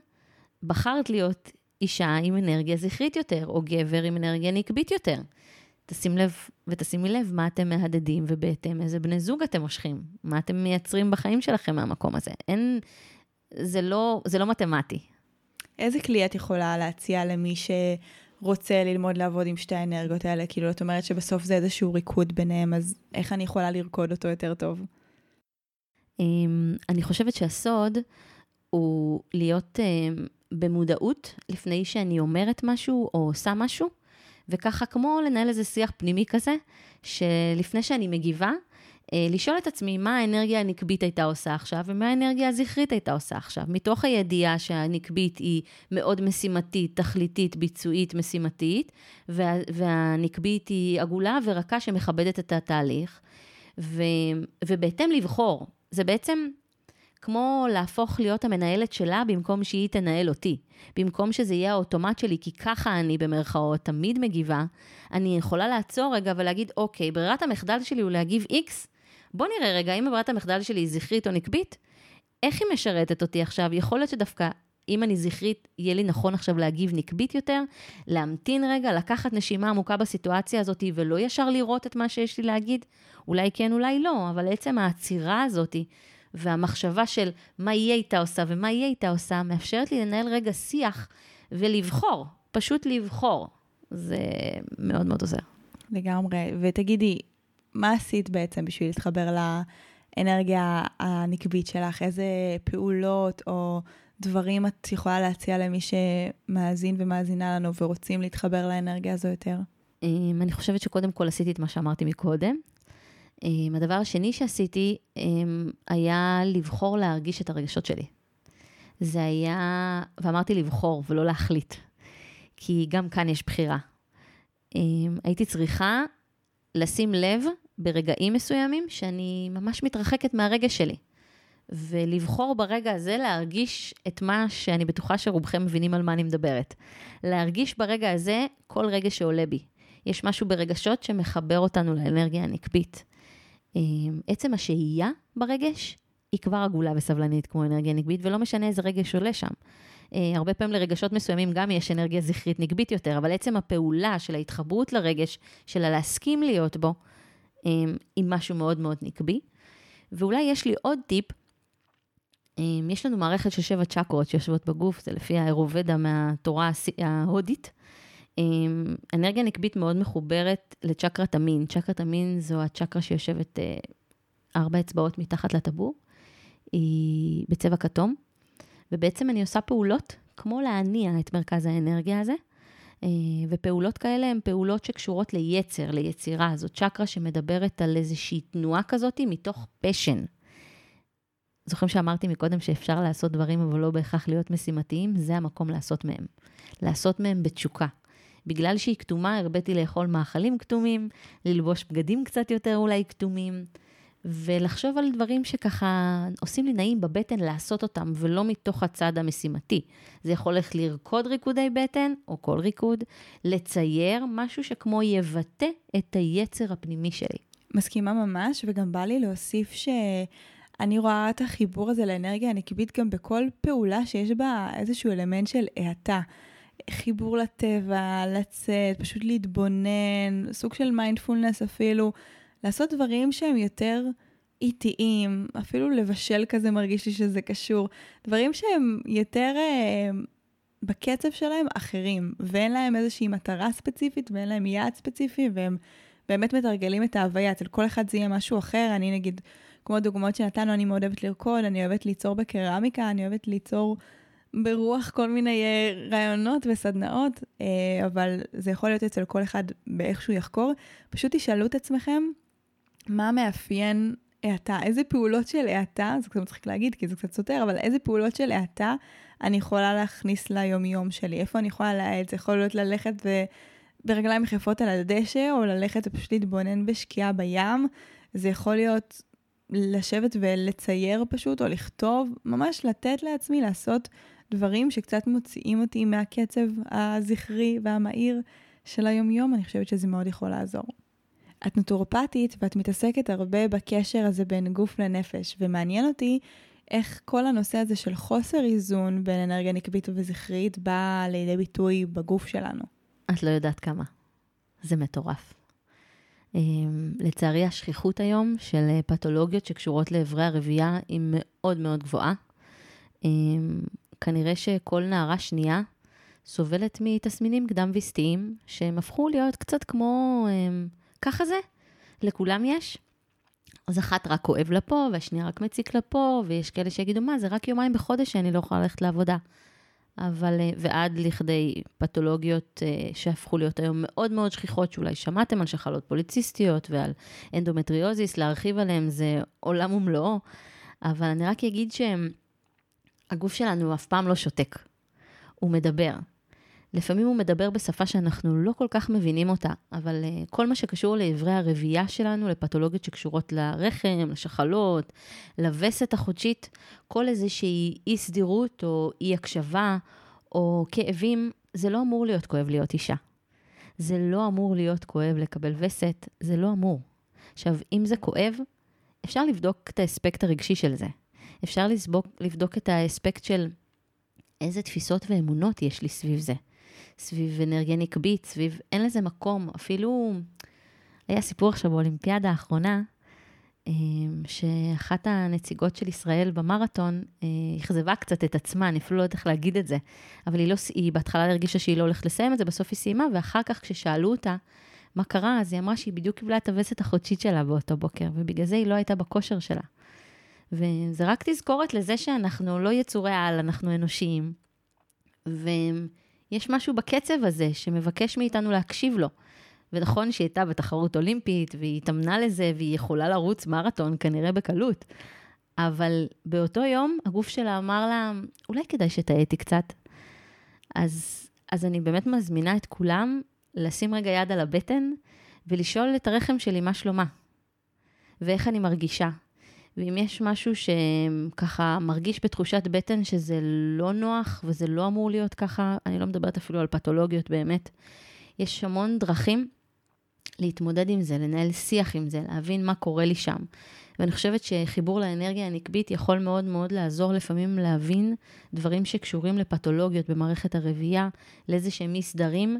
בחרת להיות אישה עם אנרגיה זכרית יותר, או גבר עם אנרגיה נקבית יותר. תשים לב ותשימי לב מה אתם מהדהדים ובהתאם איזה בני זוג אתם מושכים, מה אתם מייצרים בחיים שלכם מהמקום הזה. אין, זה לא, זה לא מתמטי. איזה כלי את יכולה להציע למי שרוצה ללמוד לעבוד עם שתי האנרגיות האלה? כאילו, את אומרת שבסוף זה איזשהו ריקוד ביניהם, אז איך אני יכולה לרקוד אותו יותר טוב? אני חושבת שהסוד הוא להיות אמ, במודעות לפני שאני אומרת משהו או עושה משהו. וככה כמו לנהל איזה שיח פנימי כזה, שלפני שאני מגיבה, אה, לשאול את עצמי מה האנרגיה הנקבית הייתה עושה עכשיו ומה האנרגיה הזכרית הייתה עושה עכשיו. מתוך הידיעה שהנקבית היא מאוד משימתית, תכליתית, ביצועית, משימתית, וה, והנקבית היא עגולה ורכה שמכבדת את התהליך, ו, ובהתאם לבחור. זה בעצם כמו להפוך להיות המנהלת שלה במקום שהיא תנהל אותי. במקום שזה יהיה האוטומט שלי, כי ככה אני במרכאות תמיד מגיבה, אני יכולה לעצור רגע ולהגיד, אוקיי, ברירת המחדל שלי הוא להגיב X, בוא נראה רגע, אם ברירת המחדל שלי היא זכרית או נקבית, איך היא משרתת אותי עכשיו? יכול להיות שדווקא אם אני זכרית, יהיה לי נכון עכשיו להגיב נקבית יותר, להמתין רגע, לקחת נשימה עמוקה בסיטואציה הזאת ולא ישר לראות את מה שיש לי להגיד? אולי כן, אולי לא, אבל עצם העצירה הזאת והמחשבה של מה יהיה איתה עושה ומה יהיה איתה עושה, מאפשרת לי לנהל רגע שיח ולבחור, פשוט לבחור. זה מאוד מאוד עוזר. לגמרי. ותגידי, מה עשית בעצם בשביל להתחבר לאנרגיה הנקבית שלך? איזה פעולות או דברים את יכולה להציע למי שמאזין ומאזינה לנו ורוצים להתחבר לאנרגיה הזו יותר? אמ, אני חושבת שקודם כל עשיתי את מה שאמרתי מקודם. אמ, הדבר השני שעשיתי אמ, היה לבחור להרגיש את הרגשות שלי. זה היה, ואמרתי לבחור ולא להחליט, כי גם כאן יש בחירה. הייתי צריכה לשים לב ברגעים מסוימים שאני ממש מתרחקת מהרגש שלי. ולבחור ברגע הזה להרגיש את מה שאני בטוחה שרובכם מבינים על מה אני מדברת. להרגיש ברגע הזה כל רגע שעולה בי. יש משהו ברגשות שמחבר אותנו לאנרגיה הנקבית. אמ, עצם השהייה ברגש היא כבר עגולה וסבלנית כמו אנרגיה נקבית, ולא משנה איזה רגש עולה שם. אה, הרבה פעמים לרגשות מסוימים גם יש אנרגיה זכרית נקבית יותר, אבל עצם הפעולה של ההתחברות לרגש, של הלהסכים להיות בו, אמ, היא משהו מאוד מאוד נקבי. ואולי יש לי עוד טיפ, אמ, יש לנו מערכת של שבע צ'קרות שיושבות בגוף, זה לפי האירובדה מהתורה ההודית. אנרגיה נקבית מאוד מחוברת לצ'קרת המין. צ'קרת המין זו הצ'קרה שיושבת אה, ארבע אצבעות מתחת לטבור, היא בצבע כתום, ובעצם אני עושה פעולות כמו להניע את מרכז האנרגיה הזה, אה, ופעולות כאלה הן פעולות שקשורות ליצר, ליצירה. זו צ'קרה שמדברת על איזושהי תנועה כזאת מתוך פשן. זוכרים שאמרתי מקודם שאפשר לעשות דברים אבל לא בהכרח להיות משימתיים? זה המקום לעשות מהם. לעשות מהם בתשוקה. בגלל שהיא כתומה, הרביתי לאכול מאכלים כתומים, ללבוש בגדים קצת יותר אולי כתומים, ולחשוב על דברים שככה עושים לי נעים בבטן לעשות אותם, ולא מתוך הצד המשימתי. זה יכול ללכת לרקוד ריקודי בטן, או כל ריקוד, לצייר משהו שכמו יבטא את היצר הפנימי שלי. מסכימה ממש, וגם בא לי להוסיף ש... אני רואה את החיבור הזה לאנרגיה הנקבית גם בכל פעולה שיש בה איזשהו אלמנט של האטה. חיבור לטבע, לצאת, פשוט להתבונן, סוג של מיינדפולנס אפילו, לעשות דברים שהם יותר איטיים, אפילו לבשל כזה מרגיש לי שזה קשור, דברים שהם יותר אה, בקצב שלהם אחרים, ואין להם איזושהי מטרה ספציפית ואין להם יעד ספציפי, והם באמת מתרגלים את ההוויה, אצל כל אחד זה יהיה משהו אחר, אני נגיד, כמו דוגמאות שנתנו, אני מאוד אוהבת לרקוד, אני אוהבת ליצור בקרמיקה, אני אוהבת ליצור ברוח כל מיני אה, רעיונות וסדנאות, אה, אבל זה יכול להיות אצל כל אחד באיך שהוא יחקור. פשוט תשאלו את עצמכם מה מאפיין האטה, איזה פעולות של האטה, זה קצת מצחיק להגיד כי זה קצת סותר, אבל איזה פעולות של האטה אני יכולה להכניס ליומיום שלי, איפה אני יכולה להאט, זה יכול להיות ללכת ו... ברגליים יחפות על הדשא, או ללכת ופשוט להתבונן בשקיעה בים, זה יכול להיות לשבת ולצייר פשוט, או לכתוב, ממש לתת לעצמי לעשות דברים שקצת מוציאים אותי מהקצב הזכרי והמהיר של היומיום, אני חושבת שזה מאוד יכול לעזור. את נטורופטית ואת מתעסקת הרבה בקשר הזה בין גוף לנפש, ומעניין אותי איך כל הנושא הזה של חוסר איזון בין אנרגיה נקבית וזכרית בא לידי ביטוי בגוף שלנו. את לא יודעת כמה. זה מטורף. אמ, לצערי, השכיחות היום של פתולוגיות שקשורות לאיברי הרבייה היא מאוד מאוד גבוהה. אמ, כנראה שכל נערה שנייה סובלת מתסמינים קדם וסתיים, שהם הפכו להיות קצת כמו, הם, ככה זה, לכולם יש. אז אחת רק כואב לה פה, והשנייה רק מציק לה פה, ויש כאלה שיגידו, מה, זה רק יומיים בחודש שאני לא יכולה ללכת לעבודה. אבל, אה, ועד לכדי פתולוגיות אה, שהפכו להיות היום מאוד מאוד שכיחות, שאולי שמעתם על שחלות פוליציסטיות ועל אנדומטריוזיס, להרחיב עליהם זה עולם ומלואו, אבל אני רק אגיד שהם... הגוף שלנו אף פעם לא שותק, הוא מדבר. לפעמים הוא מדבר בשפה שאנחנו לא כל כך מבינים אותה, אבל אה, כל מה שקשור לאיברי הרבייה שלנו, לפתולוגיות שקשורות לרחם, לשחלות, לווסת החודשית, כל איזושהי אי סדירות או אי הקשבה או כאבים, זה לא אמור להיות כואב להיות אישה. זה לא אמור להיות כואב לקבל וסת, זה לא אמור. עכשיו, אם זה כואב, אפשר לבדוק את האספקט הרגשי של זה. אפשר לסבוק, לבדוק את האספקט של איזה תפיסות ואמונות יש לי סביב זה. סביב אנרגיה נקבית, סביב, אין לזה מקום. אפילו, היה סיפור עכשיו באולימפיאדה האחרונה, אמ, שאחת הנציגות של ישראל במרתון אה, אכזבה קצת את עצמה, אני אפילו לא יודעת איך להגיד את זה, אבל היא, לא, היא בהתחלה הרגישה שהיא לא הולכת לסיים את זה, בסוף היא סיימה, ואחר כך כששאלו אותה מה קרה, אז היא אמרה שהיא בדיוק קיבלה את הווסת החודשית שלה באותו בוקר, ובגלל זה היא לא הייתה בכושר שלה. וזה רק תזכורת לזה שאנחנו לא יצורי על, אנחנו אנושיים. ויש משהו בקצב הזה שמבקש מאיתנו להקשיב לו. ונכון שהיא הייתה בתחרות אולימפית, והיא התאמנה לזה, והיא יכולה לרוץ מרתון כנראה בקלות. אבל באותו יום הגוף שלה אמר לה, אולי כדאי שתהייתי קצת. אז, אז אני באמת מזמינה את כולם לשים רגע יד על הבטן ולשאול את הרחם שלי מה שלומה, ואיך אני מרגישה. ואם יש משהו שככה מרגיש בתחושת בטן שזה לא נוח וזה לא אמור להיות ככה, אני לא מדברת אפילו על פתולוגיות באמת. יש המון דרכים להתמודד עם זה, לנהל שיח עם זה, להבין מה קורה לי שם. ואני חושבת שחיבור לאנרגיה הנקבית יכול מאוד מאוד לעזור לפעמים להבין דברים שקשורים לפתולוגיות במערכת הרבייה, לאיזה שהם אי סדרים.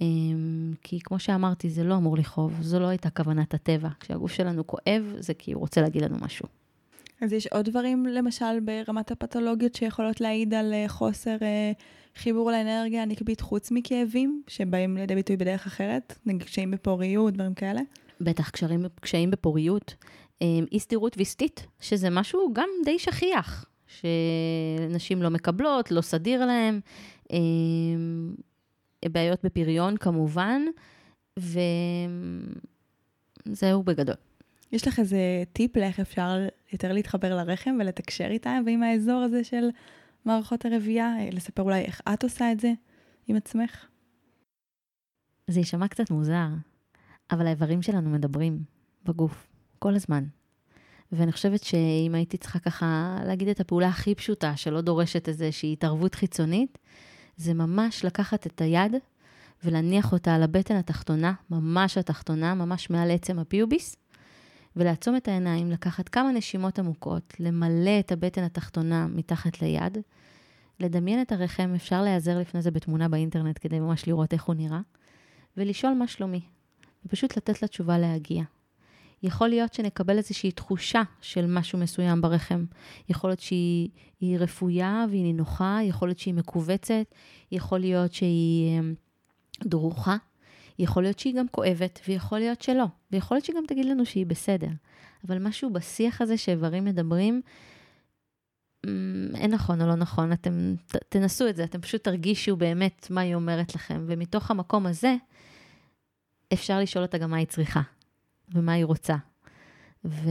אמ, כי כמו שאמרתי, זה לא אמור לכאוב, זו לא הייתה כוונת הטבע. כשהגוף שלנו כואב, זה כי הוא רוצה להגיד לנו משהו. אז יש עוד דברים, למשל, ברמת הפתולוגיות שיכולות להעיד על אה, חוסר אה, חיבור לאנרגיה הנקבית חוץ מכאבים, שבאים לידי ביטוי בדרך אחרת, נגיד קשיים בפוריות, דברים כאלה? בטח, קשרים, קשיים בפוריות. אמ, אי סדירות ויסטית, שזה משהו גם די שכיח, שנשים לא מקבלות, לא סדיר להן. אמ, בעיות בפריון כמובן, וזהו בגדול. יש לך איזה טיפ לאיך אפשר יותר להתחבר לרחם ולתקשר איתה ועם האזור הזה של מערכות הרבייה? לספר אולי איך את עושה את זה עם עצמך? זה יישמע קצת מוזר, אבל האיברים שלנו מדברים בגוף כל הזמן. ואני חושבת שאם הייתי צריכה ככה להגיד את הפעולה הכי פשוטה, שלא דורשת איזושהי התערבות חיצונית, זה ממש לקחת את היד ולהניח אותה על הבטן התחתונה, ממש התחתונה, ממש מעל עצם הפיוביס, ולעצום את העיניים, לקחת כמה נשימות עמוקות, למלא את הבטן התחתונה מתחת ליד, לדמיין את הרחם, אפשר להיעזר לפני זה בתמונה באינטרנט כדי ממש לראות איך הוא נראה, ולשאול מה שלומי, ופשוט לתת לה תשובה להגיע. יכול להיות שנקבל איזושהי תחושה של משהו מסוים ברחם. יכול להיות שהיא רפויה והיא נינוחה, יכול להיות שהיא מכווצת, יכול להיות שהיא אמ, דרוכה, יכול להיות שהיא גם כואבת, ויכול להיות שלא, ויכול להיות שהיא גם תגיד לנו שהיא בסדר. אבל משהו בשיח הזה שאיברים מדברים, אמ, אין נכון או לא נכון, אתם ת, תנסו את זה, אתם פשוט תרגישו באמת מה היא אומרת לכם, ומתוך המקום הזה, אפשר לשאול אותה גם מה היא צריכה. ומה היא רוצה. ו...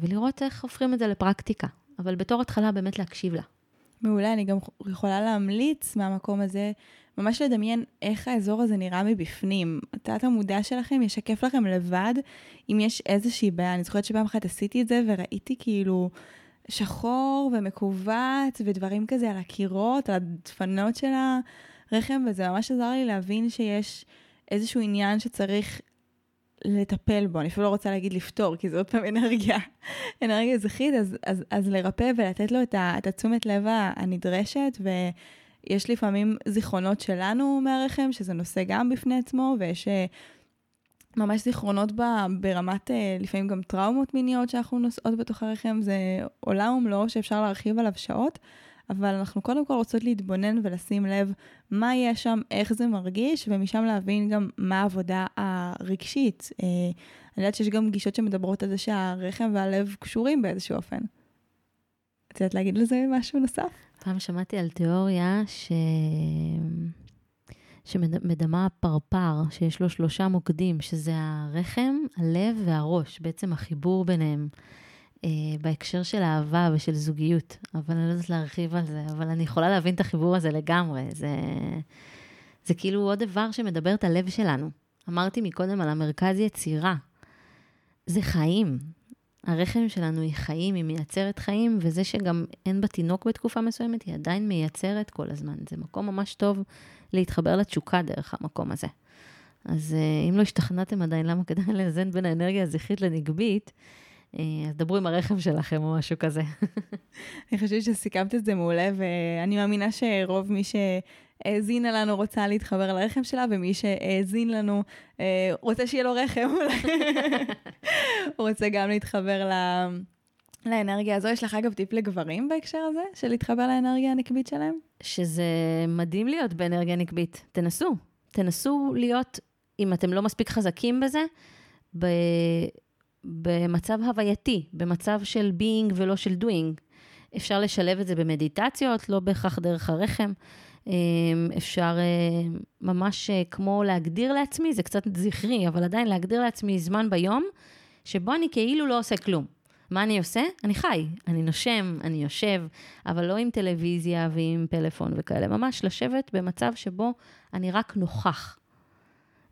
ולראות איך הופכים את זה לפרקטיקה. אבל בתור התחלה באמת להקשיב לה. מעולה, אני גם יכולה להמליץ מהמקום הזה, ממש לדמיין איך האזור הזה נראה מבפנים. התת המודע שלכם ישקף לכם לבד אם יש איזושהי בעיה. אני זוכרת שפעם אחת עשיתי את זה וראיתי כאילו שחור ומכווץ ודברים כזה על הקירות, על הדפנות של הרחם, וזה ממש עזר לי להבין שיש איזשהו עניין שצריך לטפל בו, אני אפילו לא רוצה להגיד לפתור, כי זה עוד פעם אנרגיה, [laughs] אנרגיה אזרחית, אז, אז, אז לרפא ולתת לו את, ה, את התשומת לב הנדרשת, ויש לפעמים זיכרונות שלנו מהרחם, שזה נושא גם בפני עצמו, ויש אה, ממש זיכרונות ב, ברמת, אה, לפעמים גם טראומות מיניות שאנחנו נושאות בתוך הרחם, זה עולם ומלואו שאפשר להרחיב עליו שעות. אבל אנחנו קודם כל רוצות להתבונן ולשים לב מה יש שם, איך זה מרגיש, ומשם להבין גם מה העבודה הרגשית. אה, אני יודעת שיש גם גישות שמדברות על זה שהרחם והלב קשורים באיזשהו אופן. את יודעת להגיד לזה משהו נוסף? פעם שמעתי על תיאוריה ש... שמדמה פרפר, שיש לו שלושה מוקדים, שזה הרחם, הלב והראש, בעצם החיבור ביניהם. אה, בהקשר של אהבה ושל זוגיות, אבל אני לא יודעת להרחיב על זה, אבל אני יכולה להבין את החיבור הזה לגמרי. זה, זה כאילו עוד דבר שמדבר את הלב שלנו. אמרתי מקודם על המרכז יצירה. זה חיים. הרחם שלנו היא חיים, היא מייצרת חיים, וזה שגם אין בה תינוק בתקופה מסוימת, היא עדיין מייצרת כל הזמן. זה מקום ממש טוב להתחבר לתשוקה דרך המקום הזה. אז אה, אם לא השתכנעתם עדיין למה כדאי לאזן בין האנרגיה הזכרית לנגבית, אז דברו עם הרחם שלכם או משהו כזה. [laughs] אני חושבת שסיכמת את זה מעולה, ואני מאמינה שרוב מי שהאזינה לנו רוצה להתחבר לרחם שלה, ומי שהאזין לנו רוצה שיהיה לו רחם, [laughs] הוא רוצה גם להתחבר ל... לאנרגיה הזו. יש לך אגב טיפ לגברים בהקשר הזה, של להתחבר לאנרגיה הנקבית שלהם? שזה מדהים להיות באנרגיה נקבית. תנסו. תנסו להיות, אם אתם לא מספיק חזקים בזה, ב... במצב הווייתי, במצב של being ולא של doing. אפשר לשלב את זה במדיטציות, לא בהכרח דרך הרחם. אמ, אפשר אה, ממש אה, כמו להגדיר לעצמי, זה קצת זכרי, אבל עדיין להגדיר לעצמי זמן ביום, שבו אני כאילו לא עושה כלום. מה אני עושה? אני חי, אני נושם, אני יושב, אבל לא עם טלוויזיה ועם פלאפון וכאלה, ממש לשבת במצב שבו אני רק נוכח.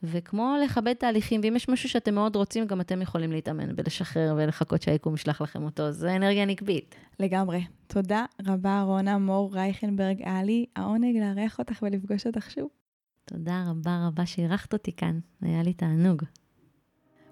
וכמו לכבד תהליכים, ואם יש משהו שאתם מאוד רוצים, גם אתם יכולים להתאמן ולשחרר ולחכות שהיקום ישלח לכם אותו, זה אנרגיה נקבית. לגמרי. תודה רבה, רונה מור רייכנברג עלי, העונג לארח אותך ולפגוש אותך שוב. תודה רבה רבה שאירחת אותי כאן, היה לי תענוג.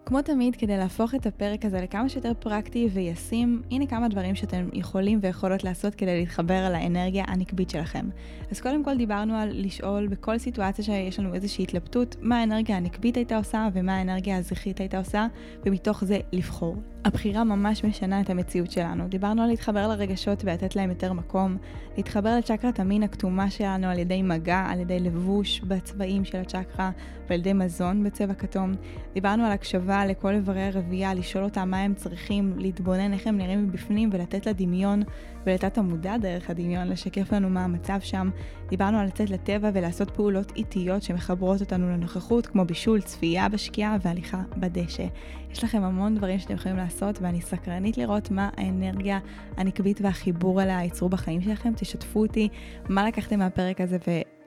כמו תמיד, כדי להפוך את הפרק הזה לכמה שיותר פרקטי וישים, הנה כמה דברים שאתם יכולים ויכולות לעשות כדי להתחבר לאנרגיה הנקבית שלכם. אז קודם כל דיברנו על לשאול בכל סיטואציה שיש לנו איזושהי התלבטות, מה האנרגיה הנקבית הייתה עושה ומה האנרגיה הזכרית הייתה עושה, ומתוך זה לבחור. הבחירה ממש משנה את המציאות שלנו. דיברנו על להתחבר לרגשות ולתת להם יותר מקום, להתחבר לצ'קרת המין הכתומה שלנו על ידי מגע, על ידי לבוש בצבעים של הצ'קרה ועל ידי מזון בצבע כתום. דיברנו על הקשבה לכל איברי הרבייה, לשאול אותם מה הם צריכים, להתבונן איך הם נראים מבפנים ולתת לדמיון ולתת המודע דרך הדמיון לשקף לנו מה המצב שם. דיברנו על לצאת לטבע ולעשות פעולות איטיות שמחברות אותנו לנוכחות, כמו בישול, צפייה בשקיעה והליכה בדשא. יש לכם המון דברים שאתם יכולים לעשות, ואני סקרנית לראות מה האנרגיה הנקבית והחיבור אליה ייצרו בחיים שלכם. תשתפו אותי מה לקחתם מהפרק הזה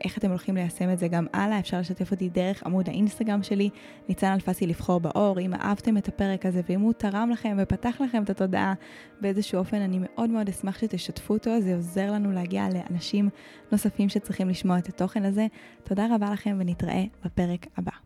ואיך אתם הולכים ליישם את זה גם הלאה. אפשר לשתף אותי דרך עמוד האינסטגרם שלי, ניצן אלפסי לבחור באור. אם אהבתם את הפרק הזה ואם הוא תרם לכם ופתח לכם את התודעה באיזשהו אופן, אני מאוד מאוד אשמח שתשתפו אותו, זה עוזר לנו להגיע לאנשים נוספים שצריכים לשמוע את התוכן הזה. תודה רבה לכם ונתראה בפרק הבא.